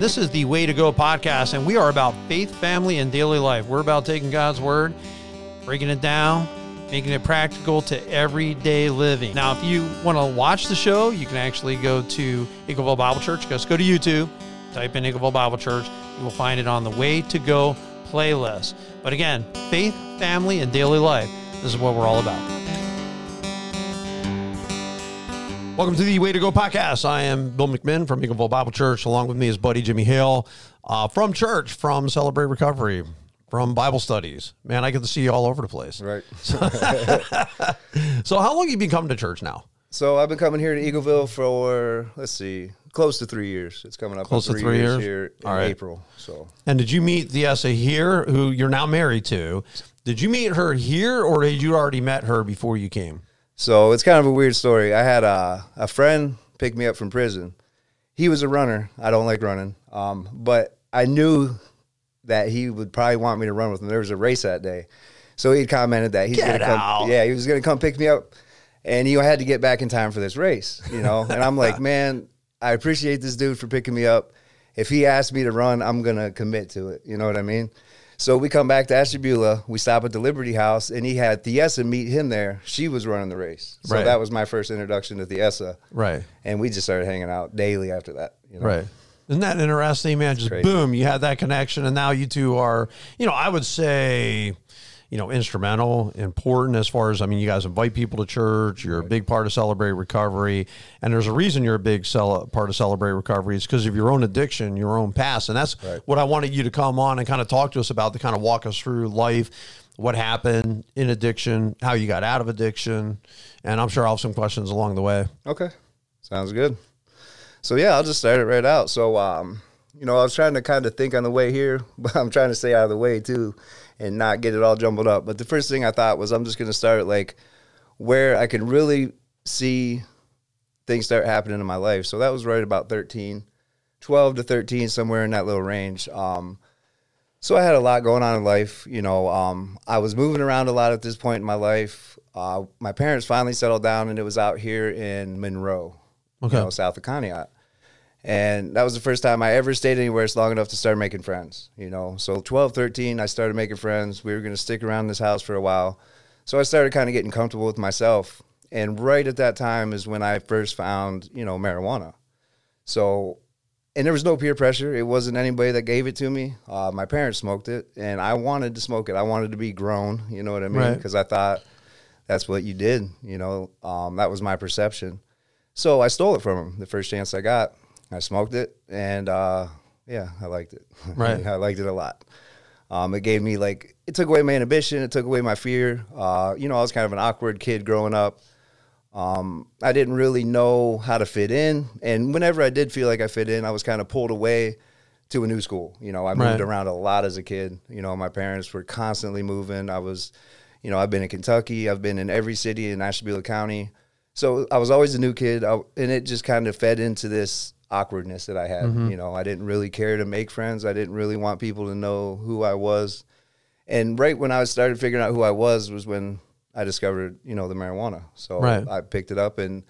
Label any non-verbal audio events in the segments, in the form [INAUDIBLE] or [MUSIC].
This is the Way to Go podcast, and we are about faith, family, and daily life. We're about taking God's word, breaking it down, making it practical to everyday living. Now, if you want to watch the show, you can actually go to Eagleville Bible Church. Just go to YouTube, type in Eagleville Bible Church. You will find it on the Way to Go playlist. But again, faith, family, and daily life. This is what we're all about. Welcome to the Way to Go podcast. I am Bill McMinn from Eagleville Bible Church. Along with me is buddy Jimmy Hale uh, from church, from Celebrate Recovery, from Bible studies. Man, I get to see you all over the place. Right. [LAUGHS] [LAUGHS] So, how long have you been coming to church now? So I've been coming here to Eagleville for let's see, close to three years. It's coming up Close to three years? here in right. April. So And did you meet Thiesa here, who you're now married to? Did you meet her here, or had you already met her before you came? So it's kind of a weird story. I had a a friend pick me up from prison. He was a runner. I don't like running, um, but I knew that he would probably want me to run with him. There was a race that day, so he commented that he's Get gonna come. out. Yeah, he was gonna come pick me up, and he had to get back in time for this race. You know, and I'm like, [LAUGHS] man, I appreciate this dude for picking me up. If he asked me to run, I'm gonna commit to it. You know what I mean? So we come back to Ashtabula. We stop at the Liberty House, and he had Thiesa meet him there. She was running the race, so Right. that was my first introduction to Thiesa. Right. And we just started hanging out daily after that. You know? Right. Isn't that interesting, man? Just Crazy. boom, you had that connection, and now you two are, you know, I would say, you know, instrumental, important as far as I mean, you guys invite people to church. You're a big part of Celebrate Recovery, and there's a reason you're a big cel- part of Celebrate Recovery. is because of your own addiction, your own past, and that's Right. what I wanted you to come on and kind of talk to us about to kind of walk us through life. What happened in addiction, how you got out of addiction, and I'm sure I'll have some questions along the way. Okay. Sounds good. So yeah, I'll just start it right out. So um, you know, I was trying to kind of think on the way here, [LAUGHS] but I'm trying to stay out of the way too and not get it all jumbled up. But the first thing I thought was I'm just gonna start like where I can really see things start happening in my life. So that was right about 13, 12 to 13, somewhere in that little range. Um, so I had a lot going on in life. You know, um, I was moving around a lot at this point in my life. Uh, my parents finally settled down, and it was out here in Monroe, Okay. you know, south of Conneaut. And that was the first time I ever stayed anywhere long enough to start making friends, you know. So 12, 13, I started making friends. We were going to stick around this house for a while. So I started kind of getting comfortable with myself. And right at that time is when I first found, you know, marijuana. So, and there was no peer pressure. It wasn't anybody that gave it to me. Uh, my parents smoked it, and I wanted to smoke it. I wanted to be grown. You know what I mean? Right. Because I thought that's what you did. You know, um, that was my perception. So I stole it from him the first chance I got. I smoked it, and uh, yeah, I liked it. [LAUGHS] Right. I liked it a lot. Um, it gave me like it took away my inhibition. It took away my fear. Uh, you know, I was kind of an awkward kid growing up. Um, I didn't really know how to fit in, and whenever I did feel like I fit in, I was kind of pulled away to a new school. You know, I moved Right. around a lot as a kid. You know, my parents were constantly moving. I was, you know, I've been in Kentucky. I've been in every city in Ashtabula County. So I was always a new kid, I, and it just kind of fed into this awkwardness that I had. Mm-hmm. You know, I didn't really care to make friends. I didn't really want people to know who I was. And right when I started figuring out who I was was when I discovered, you know, the marijuana. So Right. I picked it up and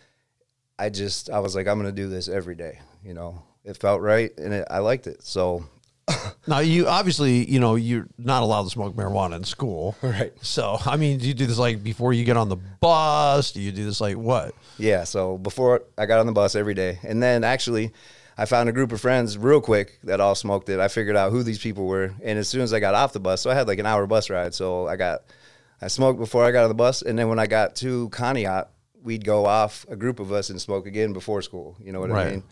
I just I was like, I'm gonna do this every day. You know, it felt right and it, I liked it. So [LAUGHS] Now you obviously, you know, you're not allowed to smoke marijuana in school. Right. So, I mean, do you do this like before you get on the bus? Do you do this like what? yeah, so before I got on the bus every day, and then actually. I found a group of friends real quick that all smoked it. I figured out who these people were, and as soon as I got off the bus, so I had like an hour bus ride. So I got, I smoked before I got on the bus, and then when I got to Conneaut, we'd go off a group of us and smoke again before school. You know what Right. I mean?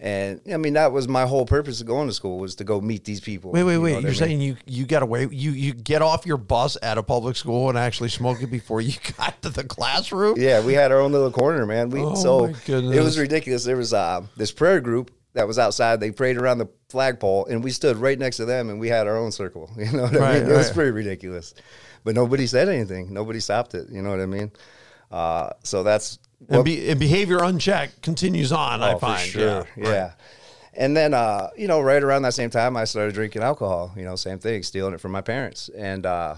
And I mean that was my whole purpose of going to school was to go meet these people. Wait, wait, You know wait. You're I mean? saying you you get away you you get off your bus at a public school and actually smoke it before you [LAUGHS] got to the classroom? Yeah, we had our own little corner, man. We Oh, so it was ridiculous. There was uh, this prayer group that was outside. They prayed around the flagpole, and we stood right next to them, and we had our own circle. [LAUGHS] You know what I mean? It was pretty ridiculous, but nobody said anything. Nobody stopped it. You know what I mean? Uh, so that's And, be, and behavior unchecked continues on, I Oh, for find. sure. Yeah. Yeah. And then, uh, you know, right around that same time, I started drinking alcohol. You know, same thing, stealing it from my parents. And uh,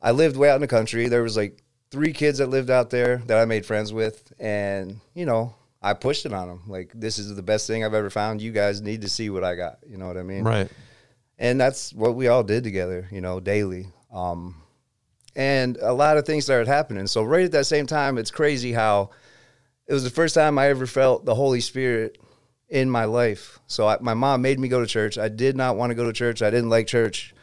I lived way out in the country. There was like three kids that lived out there that I made friends with, and you know, I pushed it on them. Like, this is the best thing I've ever found. You guys need to see what I got. You know what I mean? Right. And that's what we all did together, you know, daily. Um, and a lot of things started happening. So, right at that same time, it's crazy how it was the first time I ever felt the Holy Spirit in my life. So, I, my mom made me go to church. I did not want to go to church, I didn't like church.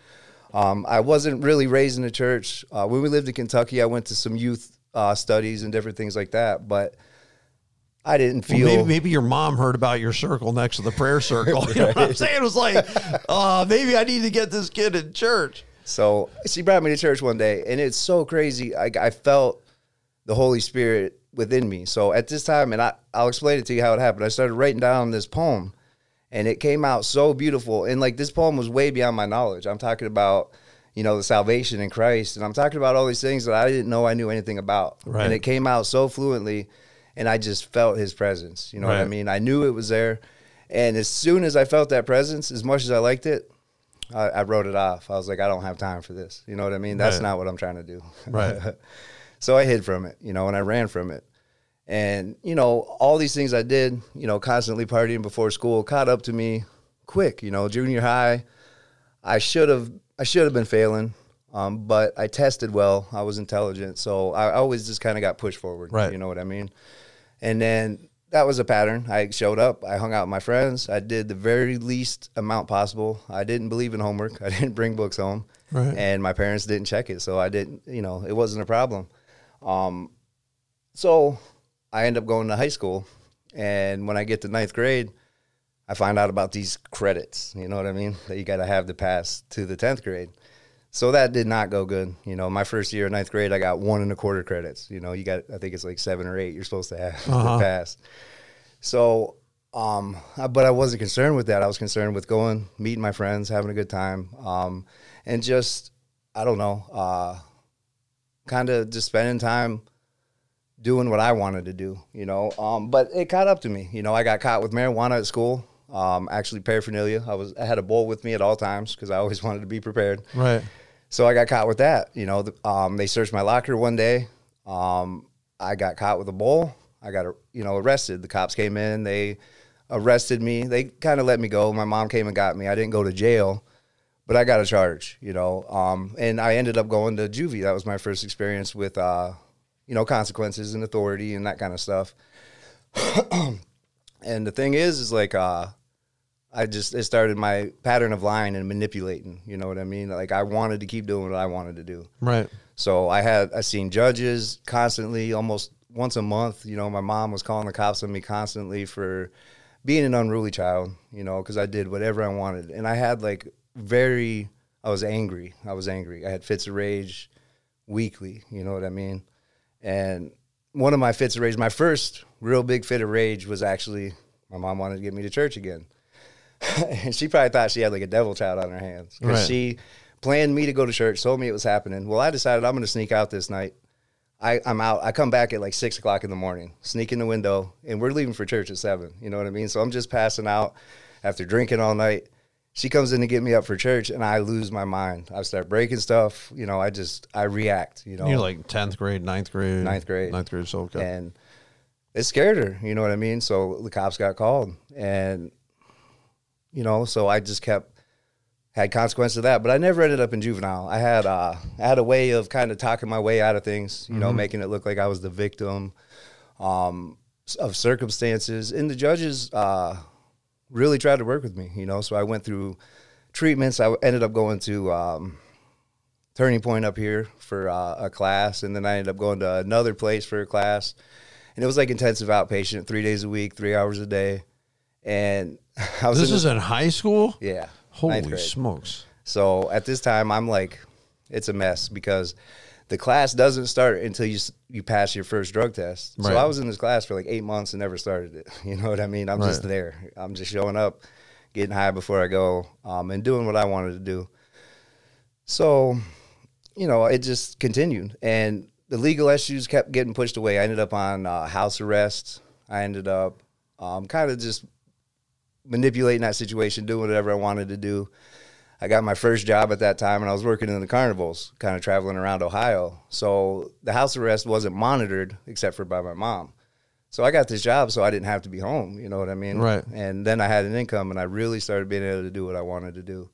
Um, I wasn't really raised in a church. Uh, when we lived in Kentucky, I went to some youth uh, studies and different things like that. But I didn't feel. Well, maybe, maybe your mom heard about your circle next to the prayer [LAUGHS] circle. [LAUGHS] You know what I'm saying? It was like, uh, maybe I need to get this kid in church. So she brought me to church one day, and it's so crazy. I, I felt the Holy Spirit within me. So at this time, and I, I'll explain it to you how it happened. I started writing down this poem, and it came out so beautiful. And like this poem was way beyond my knowledge. I'm talking about, you know, the salvation in Christ, and I'm talking about all these things that I didn't know I knew anything about. Right. And it came out so fluently, and I just felt His presence. You know what I mean? I knew it was there, and as soon as I felt that presence, as much as I liked it. I, I wrote it off. I was like, I don't have time for this. You know what I mean? That's Right. not what I'm trying to do. Right. [LAUGHS] so I hid from it, you know, and I ran from it. And, you know, all these things I did, you know, constantly partying before school caught up to me quick, you know, junior high. I should have I should have been failing. Um, but I tested well. I was intelligent. So I always just kind of got pushed forward. Right. You know what I mean? And then that was a pattern. I showed up. I hung out with my friends. I did the very least amount possible. I didn't believe in homework. [LAUGHS] I didn't bring books home. Right. And my parents didn't check it. So I didn't, you know, it wasn't a problem. Um, so I end up going to high school. And when I get to ninth grade, I find out about these credits. You know what I mean? That you got to have to pass to the 10th grade. So that did not go good. You know, my first year of ninth grade, I got one and a quarter credits. You know, you got, I think it's like seven or eight you're supposed to have Uh-huh. to pass. So, um, but I wasn't concerned with that. I was concerned with going, meeting my friends, having a good time, um, and just, I don't know, uh, kind of just spending time doing what I wanted to do, you know. Um, but it caught up to me. You know, I got caught with marijuana at school. Um, actually, paraphernalia. I was I had a bowl with me at all times because I always [LAUGHS] wanted to be prepared. Right. So I got caught with that. You know, the, um, they searched my locker one day. Um, I got caught with a bowl. I got you know arrested. The cops came in. They arrested me. They kind of let me go. My mom came and got me. I didn't go to jail, but I got a charge. You know, um, and I ended up going to juvie. That was my first experience with uh, you know consequences and authority and that kind of stuff. [CLEARS THROAT] and the thing is, is like uh, I just it started my pattern of lying and manipulating. You know what I mean? Like I wanted to keep doing what I wanted to do. Right. So I had I seen judges constantly, almost once a month. You know, my mom was calling the cops on me constantly for being an unruly child. You know, because I did whatever I wanted, and I had like very. I was angry. I was angry. I had fits of rage weekly. You know what I mean? And one of my fits of rage, my first real big fit of rage was actually my mom wanted to get me to church again. And [LAUGHS] she probably thought she had like a devil child on her hands because Right. she planned me to go to church, told me it was happening. Well, I decided I'm going to sneak out this night. I, I'm out. I come back at like six o'clock in the morning, sneak in the window, and we're leaving for church at seven. You know what I mean? So I'm just passing out after drinking all night. She comes in to get me up for church, and I lose my mind. I start breaking stuff. You know, I just I react. You know, You're like 10th grade, ninth grade. Ninth grade. Ninth grade. So, okay. and it scared her. You know what I mean? So the cops got called, and you know, so I just kept had consequences of that. But I never ended up in juvenile. I had uh, I had a way of kind of talking my way out of things. You know, making it look like I was the victim um, of circumstances, and the judges uh, really tried to work with me. You know, so I went through treatments. I ended up going to. Um, Turning Point up here for uh, a class, and then I ended up going to another place for a class, and it was like intensive outpatient, three days a week, three hours a day, and I was this is in high school? yeah, Holy grade. smokes. So at this time, I'm like, it's a mess because the class doesn't start until you you pass your first drug test. Right. So I was in this class for like eight months and never started it. [LAUGHS] You know what I mean? I'm just there. I'm just showing up, getting high before I go, um, and doing what I wanted to do. So, you know, it just continued, and the legal issues kept getting pushed away. I ended up on uh, house arrest. I ended up um, kind of just manipulating that situation, doing whatever I wanted to do. I got my first job at that time, and I was working in the carnivals, kind of traveling around Ohio. So the house arrest wasn't monitored except for by my mom. So I got this job so I didn't have to be home. You know what I mean? Right. And then I had an income and I really started being able to do what I wanted to do.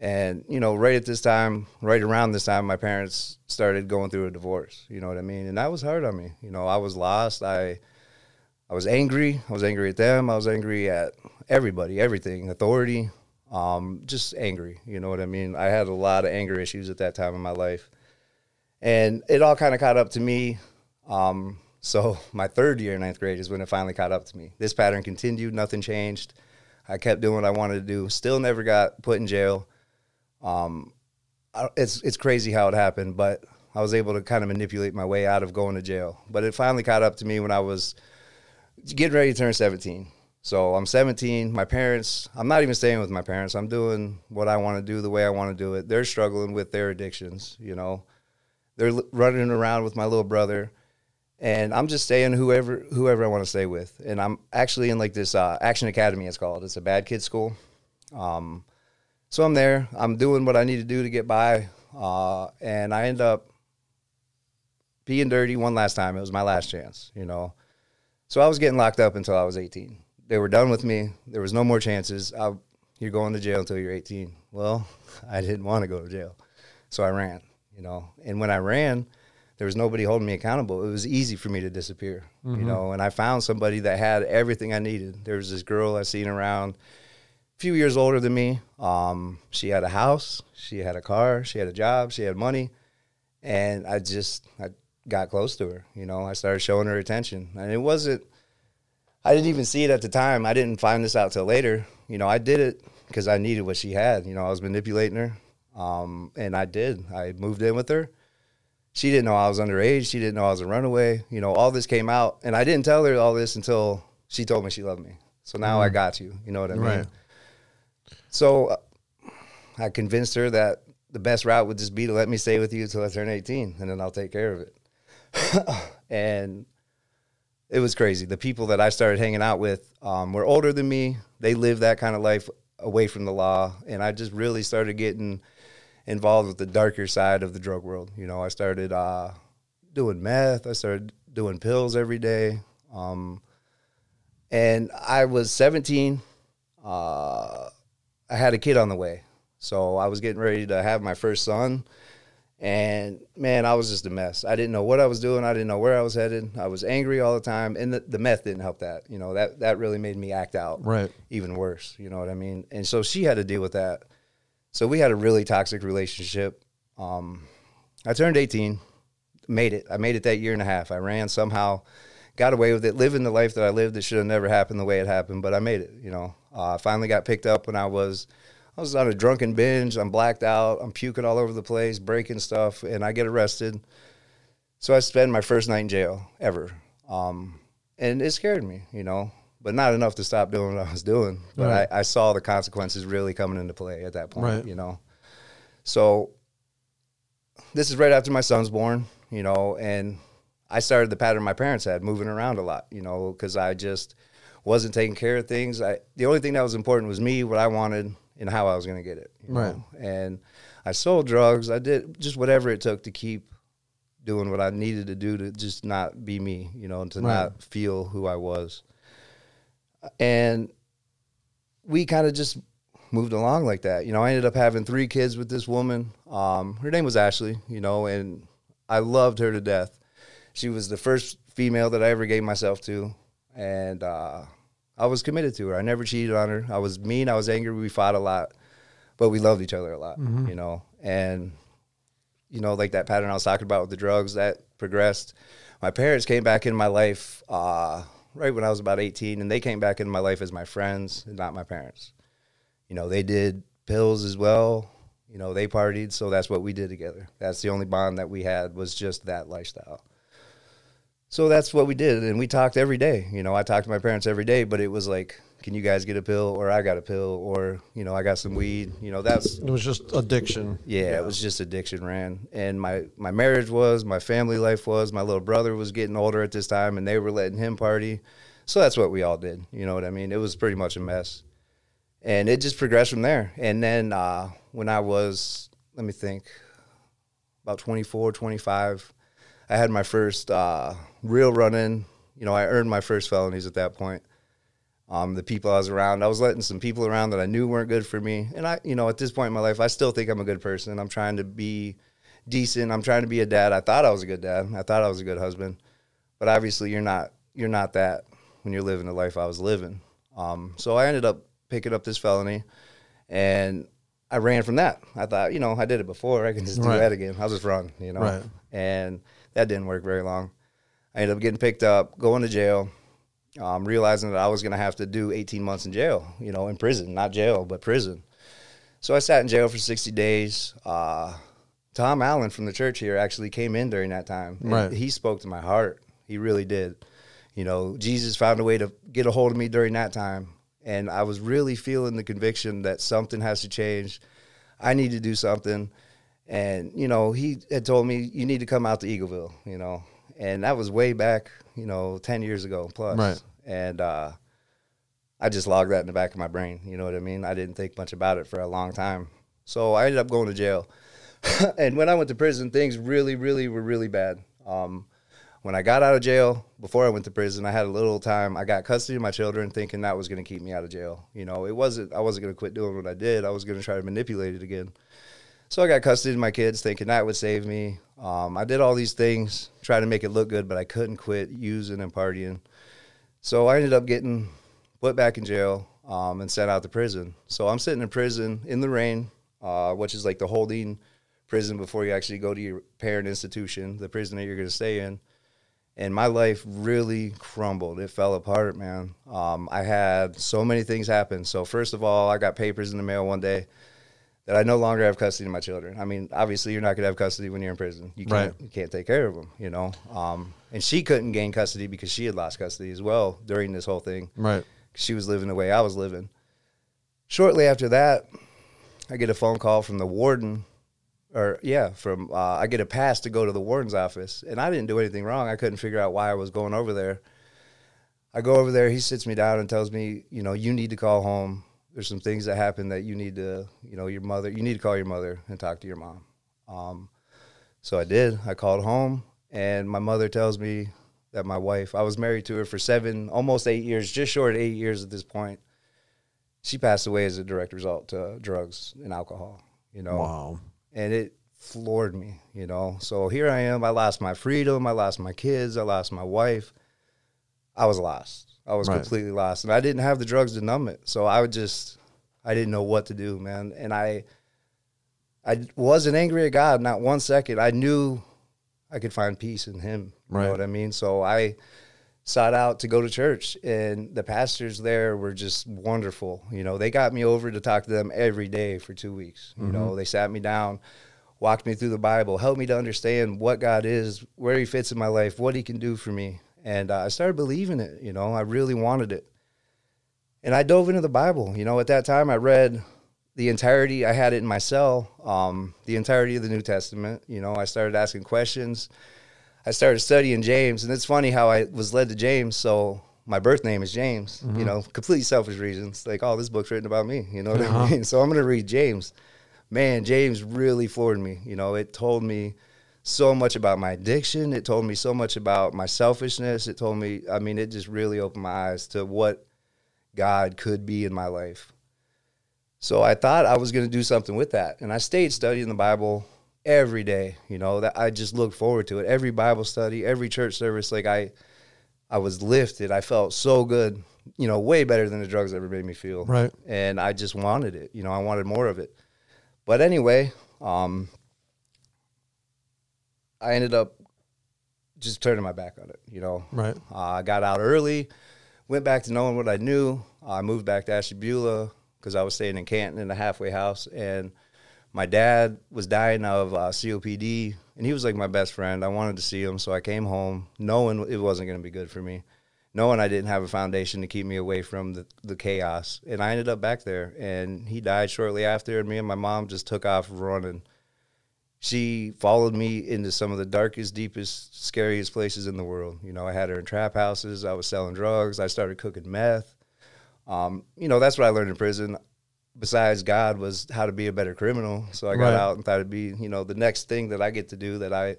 And, you know, right at this time, right around this time, my parents started going through a divorce. You know what I mean? And that was hard on me. You know, I was lost. I, I was angry. I was angry at them. I was angry at everybody, everything, authority, um, just angry. You know what I mean? I had a lot of anger issues at that time in my life. And it all kind of caught up to me. Um, so [LAUGHS] my third year in ninth grade is when it finally caught up to me. This pattern continued, nothing changed. I kept doing what I wanted to do. Still never got put in jail. Um, I, it's it's crazy how it happened, but I was able to kind of manipulate my way out of going to jail. But it finally caught up to me when I was getting ready to turn 17. So I'm 17. My parents, I'm not even staying with my parents. I'm doing what I want to do the way I want to do it. They're struggling with their addictions, you know. They're l- running around with my little brother and I'm just staying whoever whoever I want to stay with. And I'm actually in like this uh, Action Academy. It's called. It's a bad kid school. Um, so I'm there. I'm doing what I need to do to get by, uh, and I end up being dirty one last time. It was my last chance, you know. So I was getting locked up until I was 18. They were done with me. There was no more chances. I, you're going to jail until you're 18. Well, [LAUGHS] I didn't want to go to jail, so I ran, you know. And when I ran there was nobody holding me accountable. It was easy for me to disappear, mm-hmm. you know. And I found somebody that had everything I needed. There was this girl I seen around, a few years older than me. Um, she had a house, she had a car, she had a job, she had money, and I just I got close to her. You know, I started showing her attention, and it wasn't. I didn't even see it at the time. I didn't find this out till later. You know, I did it because I needed what she had. You know, I was manipulating her, um, and I did. I moved in with her she didn't know I was underage. She didn't know I was a runaway. You know, all this came out, and I didn't tell her all this until she told me she loved me. So now mm. I got you. You know what I mean? Right. So uh, I convinced her that the best route would just be to let me stay with you until I turn 18, and then I'll take care of it. [LAUGHS] and it was crazy. The people that I started hanging out with um, were older than me. They lived that kind of life away from the law, and I just really started getting – involved with the darker side of the drug world. You know, I started uh, doing meth. I started doing pills every day. Um, and I was 17. Uh, I had a kid on the way. So I was getting ready to have my first son. And man, I was just a mess. I didn't know what I was doing. I didn't know where I was headed. I was angry all the time. And the, the meth didn't help that. You know, that, that really made me act out. Right. Even worse. You know what I mean? And so she had to deal with that. So we had a really toxic relationship. Um, I turned 18, made it. I made it that year and a half. I ran somehow, got away with it, living the life that I lived that should have never happened the way it happened, but I made it. You know, uh, I finally got picked up when I was. I was on a drunken binge. I'm blacked out. I'm puking all over the place, breaking stuff, and I get arrested. So I spend my first night in jail ever, um, and it scared me. You know, but not enough to stop doing what I was doing. But right. I, I, saw the consequences really coming into play at that point, right. you know. So this is right after my son's born, you know, and I started the pattern my parents had, moving around a lot, you know, because I just wasn't taking care of things. I the only thing that was important was me, what I wanted, and how I was going to get it. right. Know? And I sold drugs. I did just whatever it took to keep doing what I needed to do to just not be me, you know, and to right. not feel who I was and we kind of just moved along like that. You know, I ended up having three kids with this woman. Um, her name was Ashley, you know, and I loved her to death. She was the first female that I ever gave myself to, and uh, I was committed to her. I never cheated on her. I was mean. I was angry. We fought a lot, but we loved each other a lot, mm-hmm. you know. And you know, like that pattern I was talking about with the drugs that progressed. My parents came back in my life. Uh, right when I was about 18, and they came back into my life as my friends, and not my parents. You know, they did pills as well. You know, they partied, so that's what we did together. That's the only bond that we had was just that lifestyle. So that's what we did, and we talked every day. You know, I talked to my parents every day, but it was like can you guys get a pill or I got a pill or you know I got some weed? You know that's it was just addiction. Yeah, yeah, it was just addiction ran and my my marriage was my family life was my little brother was getting older at this time and they were letting him party. So that's what we all did you know what I mean? It was pretty much a mess. And it just progressed from there. And then uh, when I was let me think about 24 25 I had my first uh, real run in you know, I earned my first felonies at that point. Um, the people I was around, I was letting some people around that I knew weren't good for me. And I, you know, at this point in my life, I still think I'm a good person. I'm trying to be decent. I'm trying to be a dad. I thought I was a good dad. I thought I was a good husband, but obviously you're not. You're not that when you're living the life I was living. Um, so I ended up picking up this felony, and I ran from that. I thought, you know, I did it before. I can just do Right. that again. I'll just run, you know. Right. And that didn't work very long. I ended up getting picked up, going to jail, um, realizing that I was going to have to do 18 months in jail, you know, in prison, not jail, but prison. So I sat in jail for 60 days. Uh, Tom Allen from the church here actually came in during that time. Right. He spoke to my heart. He really did. You know, Jesus found a way to get a hold of me during that time. And I was really feeling the conviction that something has to change. I need to do something. And, you know, he had told me, you need to come out to Eagleville, you know. And that was way back, you know, 10 years ago plus. Right. And uh, I just logged that in the back of my brain. You know what I mean? I didn't think much about it for a long time. So I ended up going to jail. [LAUGHS] and when I went to prison, things really, really were really bad. Um, when I got out of jail, before I went to prison, I had a little time. I got custody of my children, thinking that was going to keep me out of jail. You know, it wasn't. I wasn't going to quit doing what I did. I was going to try to manipulate it again. So I got custody of my kids, thinking that would save me. Um, I did all these things, try to make it look good, but I couldn't quit using and partying. So I ended up getting put back in jail um, and sent out to prison. So I'm sitting in prison in Lorain, uh, which is like the holding prison before you actually go to your parent institution, the prison that you're going to stay in. And my life really crumbled. It fell apart, man. Um, I had so many things happen. So first of all, I got papers in the mail one day that I no longer have custody of my children. I mean, obviously, you're not going to have custody when you're in prison. You can't, Right. you can't take care of them, you know. Um, and she couldn't gain custody because she had lost custody as well during this whole thing. Right. She was living the way I was living. Shortly after that, I get a phone call from the warden, or yeah, from uh, I get a pass to go to the warden's office, and I didn't do anything wrong. I couldn't figure out why I was going over there. I go over there. He sits me down and tells me, you know, you need to call home. There's some things that happen that you need to, you know, your mother. You need to call your mother and talk to your mom. Um, so I did. I called home, and my mother tells me that my wife, I was married to her for seven, almost eight years, just short of eight years at this point. She passed away as a direct result to drugs and alcohol, you know Wow. and it floored me, you know. So here I am. I lost my freedom. I lost my kids. I lost my wife. I was lost. I was Right. completely lost, and I didn't have the drugs to numb it. So I would just, I didn't know what to do, man. And I, I wasn't angry at God, not one second. I knew I could find peace in Him. You Right. know what I mean? So I sought out to go to church, and the pastors there were just wonderful. You know, they got me over to talk to them every day for two weeks. You know, mm-hmm. they sat me down, walked me through the Bible, helped me to understand what God is, where He fits in my life, what He can do for me, and uh, I started believing it. You know, I really wanted it, and I dove into the Bible. You know, at that time, I read the entirety. I had it in my cell, um, the entirety of the New Testament. You know, I started asking questions. I started studying James, and it's funny how I was led to James. So my birth name is James. You know, completely selfish reasons. Like, oh, this book's written about me. You know what I mean? [LAUGHS] So I'm going to read James. Man, James really floored me. You know, it told me so much about my addiction. It told me so much about my selfishness. It told me, I mean, it just really opened my eyes to what God could be in my life. So I thought I was going to do something with that. And I stayed studying the Bible every day, you know, that I just looked forward to it. Every Bible study, every church service, like I I was lifted. I felt so good, you know, way better than the drugs ever made me feel. Right. And I just wanted it. You know, I wanted more of it. But anyway, um I ended up just turning my back on it, you know. Right. Uh, I got out early, went back to knowing what I knew. I moved back to Ashtabula because I was staying in Canton in a halfway house, and my dad was dying of uh, COPD, and he was like my best friend. I wanted to see him, so I came home knowing it wasn't going to be good for me, knowing I didn't have a foundation to keep me away from the, the chaos. And I ended up back there, and he died shortly after, and me and my mom just took off running she followed me into some of the darkest, deepest, scariest places in the world. You know, I had her in trap houses. I was selling drugs. I started cooking meth. Um, you know, that's what I learned in prison. Besides God, was how to be a better criminal. So I got Right. out and thought it'd be, you know, the next thing that I get to do that I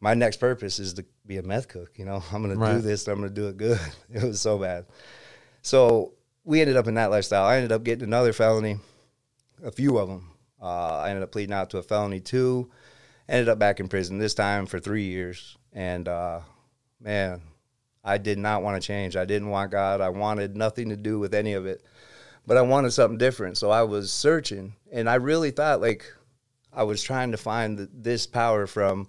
my next purpose is to be a meth cook. You know, [LAUGHS] I'm going to do this. I'm going to do it good. [LAUGHS] It was so bad. So we ended up in that lifestyle. I ended up getting another felony, a few of them. Uh, I ended up pleading out to a felony two. Ended up back in prison this time for three years. And uh, man, I did not want to change. I didn't want God. I wanted nothing to do with any of it. But I wanted something different. So I was searching, and I really thought like I was trying to find this power from,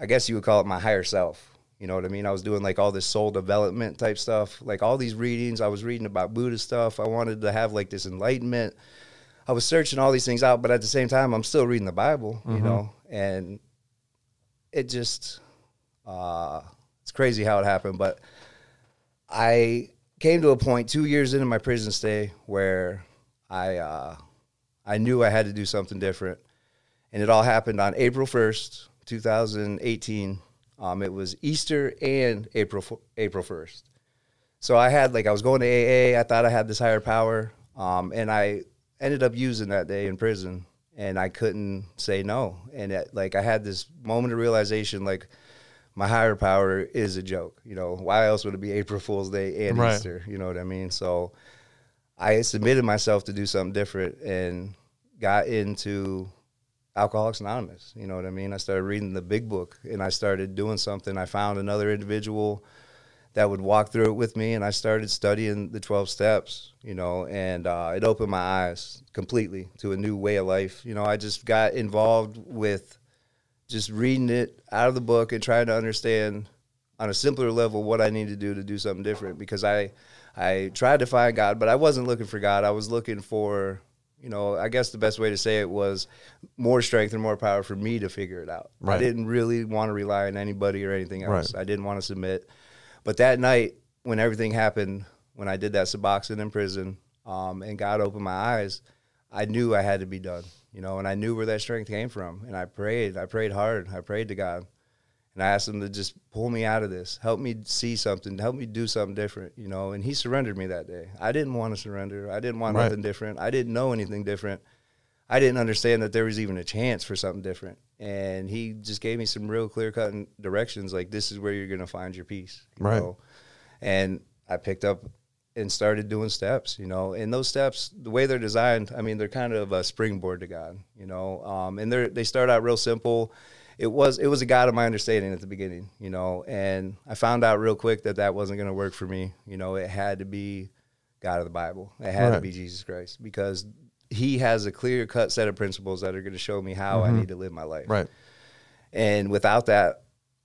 I guess you would call it my higher self. You know what I mean? I was doing like all this soul development type stuff, like all these readings. I was reading about Buddha stuff. I wanted to have like this enlightenment. I was searching all these things out, but at the same time, I'm still reading the Bible, you know, and it just, uh, it's crazy how it happened. But I came to a point two years into my prison stay where I, uh, I knew I had to do something different. And it all happened on April 1st, 2018. Um, it was Easter and April, April 1st. So I had like I was going to AA. I thought I had this higher power, um, and I ended up using that day in prison, and I couldn't say no. And it, like I had this moment of realization, like my higher power is a joke. You know, why else would it be April Fool's Day and Right. Easter? You know what I mean? So I submitted myself to do something different and got into Alcoholics Anonymous. You know what I mean? I started reading the big book and I started doing something. I found another individual that would walk through it with me and I started studying the 12 steps, you know, and uh, it opened my eyes completely to a new way of life. You know, I just got involved with just reading it out of the book and trying to understand on a simpler level what I need to do to do something different because I I tried to find God, but I wasn't looking for God. I was looking for, you know, I guess the best way to say it was more strength and more power for me to figure it out. Right. I didn't really want to rely on anybody or anything else. Right. I didn't want to submit. But that night, when everything happened, when I did that Suboxone in prison, um, and God opened my eyes, I knew I had to be done, you know, and I knew where that strength came from. And I prayed, I prayed hard, I prayed to God, and I asked Him to just pull me out of this, help me see something, help me do something different, you know. And He surrendered me that day. I didn't want to surrender. I didn't want Right. nothing different. I didn't know anything different. I didn't understand that there was even a chance for something different. And he just gave me some real clear cut directions like this is where you're gonna find your peace. you Right. know? And I picked up and started doing steps, you know. And those steps, the way they're designed, I mean, they're kind of a springboard to God, you know. Um, and they're they start out real simple. It was it was a God of my understanding at the beginning, you know. And I found out real quick that that wasn't going to work for me. You know, it had to be God of the Bible. It had to be Jesus Christ because He has a clear cut set of principles that are going to show me how I need to live my life Right. and without that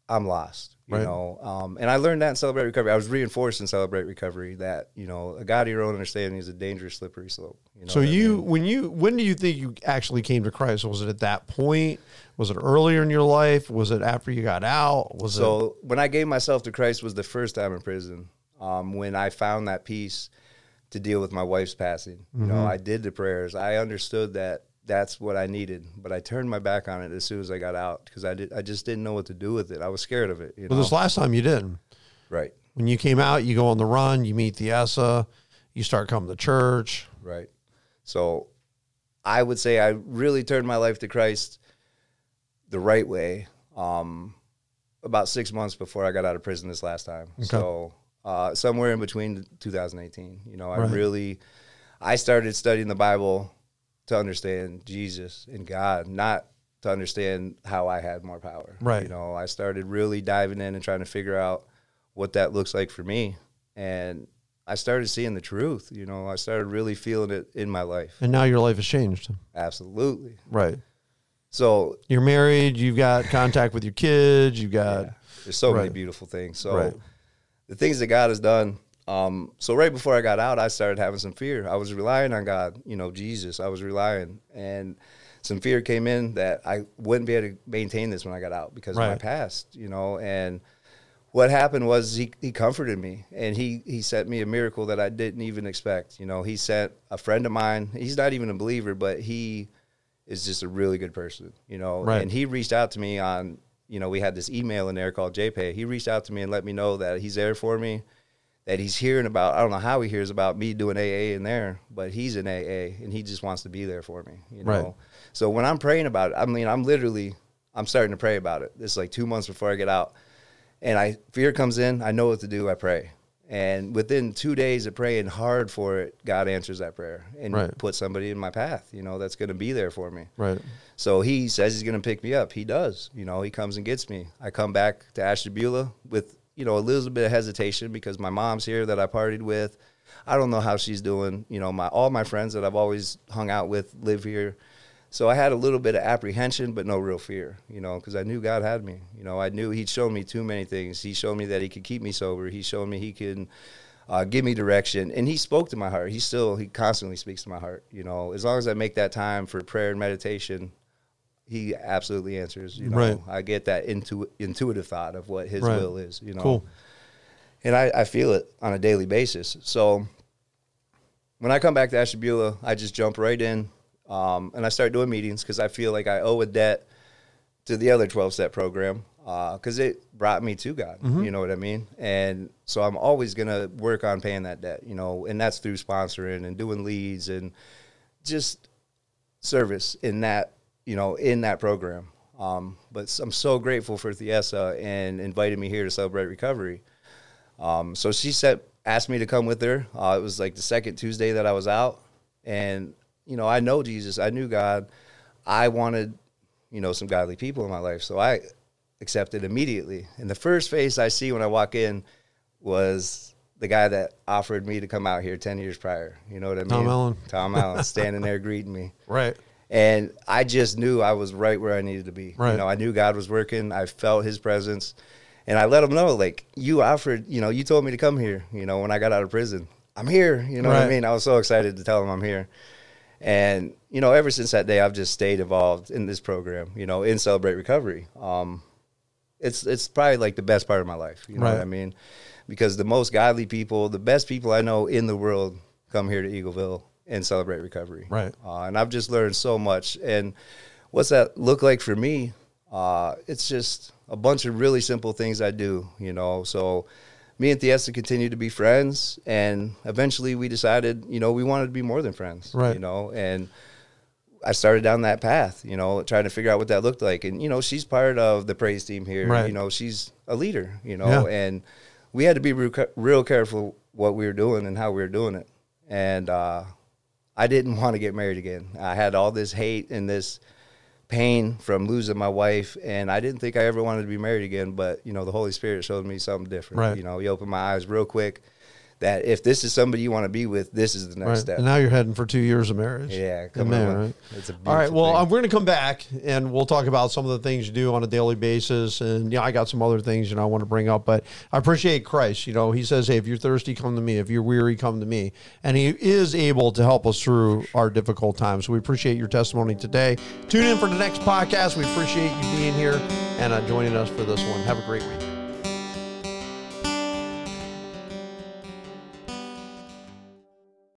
i'm lost you Right. know um, and i learned that in celebrate recovery i was reinforced in celebrate recovery that you know a god of your own understanding is a dangerous slippery slope you know So I you, mean? when you, when do you think you actually came to Christ? Was it at that point? Was it earlier in your life? Was it after you got out? Was it? so when i gave myself to christ was the first time in prison um, when i found that peace to deal with my wife's passing you know Mm-hmm. i did the prayers i understood that that's what i needed but i turned my back on it as soon as i got out because i did i just didn't know what to do with it i was scared of it you Well, know this last time you didn't. right When you came out, you go on the run. You meet Thiesa. You start coming to church. Right. So I would say I really turned my life to Christ the right way um, about six months before I got out of prison this last time. So uh, somewhere in between 2018, you know, I Right. really, I started studying the Bible to understand Jesus and God, not to understand how I had more power. Right. You know, I started really diving in and trying to figure out what that looks like for me. And I started seeing the truth. You know, I started really feeling it in my life. And now your life has changed. Absolutely. Right. So You're married. You've got contact with your kids. You've got. yeah, there's so many beautiful things. So Right. The things that God has done. Um, so right before I got out, I started having some fear. I was relying on God, you know, Jesus. I was relying, and some fear came in that I wouldn't be able to maintain this when I got out because of my past, you know. And what happened was he, he comforted me, and he he sent me a miracle that I didn't even expect. You know, he sent a friend of mine. He's not even a believer, but he is just a really good person, you know. Right. And he reached out to me on, you know, we had this email in there called JPay. He reached out to me and let me know that he's there for me, that he's hearing about. I don't know how he hears about me doing AA in there, but he's in AA and he just wants to be there for me, you know. Right. So when I'm praying about it, I mean, I'm literally I'm starting to pray about it. This is like two months before I get out, and I fear comes in. I know what to do. I pray, and within two days of praying hard for it, God answers that prayer and Right. put somebody in my path. You know, that's going to be there for me. Right. So he says he's going to pick me up. He does. You know, he comes and gets me. I come back to Ashtabula with, you know, a little bit of hesitation because my mom's here that I partied with. I don't know how she's doing. You know, my all my friends that I've always hung out with live here. So I had a little bit of apprehension, but no real fear, you know, because I knew God had me. You know, I knew He'd shown me too many things. He showed me that He could keep me sober. He showed me He can uh, give me direction, and He spoke to my heart. He still, He constantly speaks to my heart. You know, as long as I make that time for prayer and meditation, He absolutely answers. You know, Right. I get that intu- intuitive thought of what His Right. will is. You know, Cool. and I, I feel it on a daily basis. So when I come back to Ashtabula, I just jump right in um, and I start doing meetings because I feel like I owe a debt to the other 12 step program because it brought me to God. You know what I mean? And so I'm always going to work on paying that debt, you know, and that's through sponsoring and doing leads and just service in that, you know, in that program. Um, but I'm so grateful for Thiesa and invited me here to celebrate recovery. Um, so she said, asked me to come with her. Uh, it was like the second Tuesday that I was out, and you know, I know Jesus, I knew God. I wanted, you know, some godly people in my life, so I accepted immediately. And the first face I see when I walk in was the guy that offered me to come out here ten years prior. You know what I mean? Tom Allen. Tom Allen standing there [LAUGHS] greeting me. Right. And I just knew I was right where I needed to be. Right. You know, I knew God was working. I felt His presence, and I let Him know, like you offered. You know, you told me to come here. You know, when I got out of prison, I'm here. You know what I mean? I was so excited to tell Him I'm here. And you know, ever since that day, I've just stayed involved in this program. You know, in Celebrate Recovery. Um, it's it's probably like the best part of my life. You know Right. what I mean? Because the most godly people, the best people I know in the world, come here to Eagleville and celebrate recovery. Right. Uh, and I've just learned so much. And what's that look like for me? Uh, it's just a bunch of really simple things I do. You know, so me and Thiesa continue to be friends, and eventually we decided, you know, we wanted to be more than friends. Right. You know, and I started down that path, you know, trying to figure out what that looked like. And, you know, she's part of the praise team here. Right. You know, she's a leader, you know, Yeah. and we had to be real, real careful what we were doing and how we were doing it. And uh, I didn't [LAUGHS] want to get married again. I had all this hate and this pain from losing my wife, and I didn't think I ever wanted to be married again. But, you know, the Holy Spirit showed me something different. Right. You know, he opened my eyes real quick that if this is somebody you want to be with, this is the next Right. step. And now you're heading for two years of marriage. Yeah, come up. right? It's a All right. Well, we're going to come back and we'll talk about some of the things you do on a daily basis. And yeah, I got some other things you know I want to bring up, but I appreciate Christ. You know, He says, "Hey, if you're thirsty, come to me. If you're weary, come to me." And He is able to help us through our difficult times. So we appreciate your testimony today. Tune in for the next podcast. We appreciate you being here and uh, joining us for this one. Have a great week.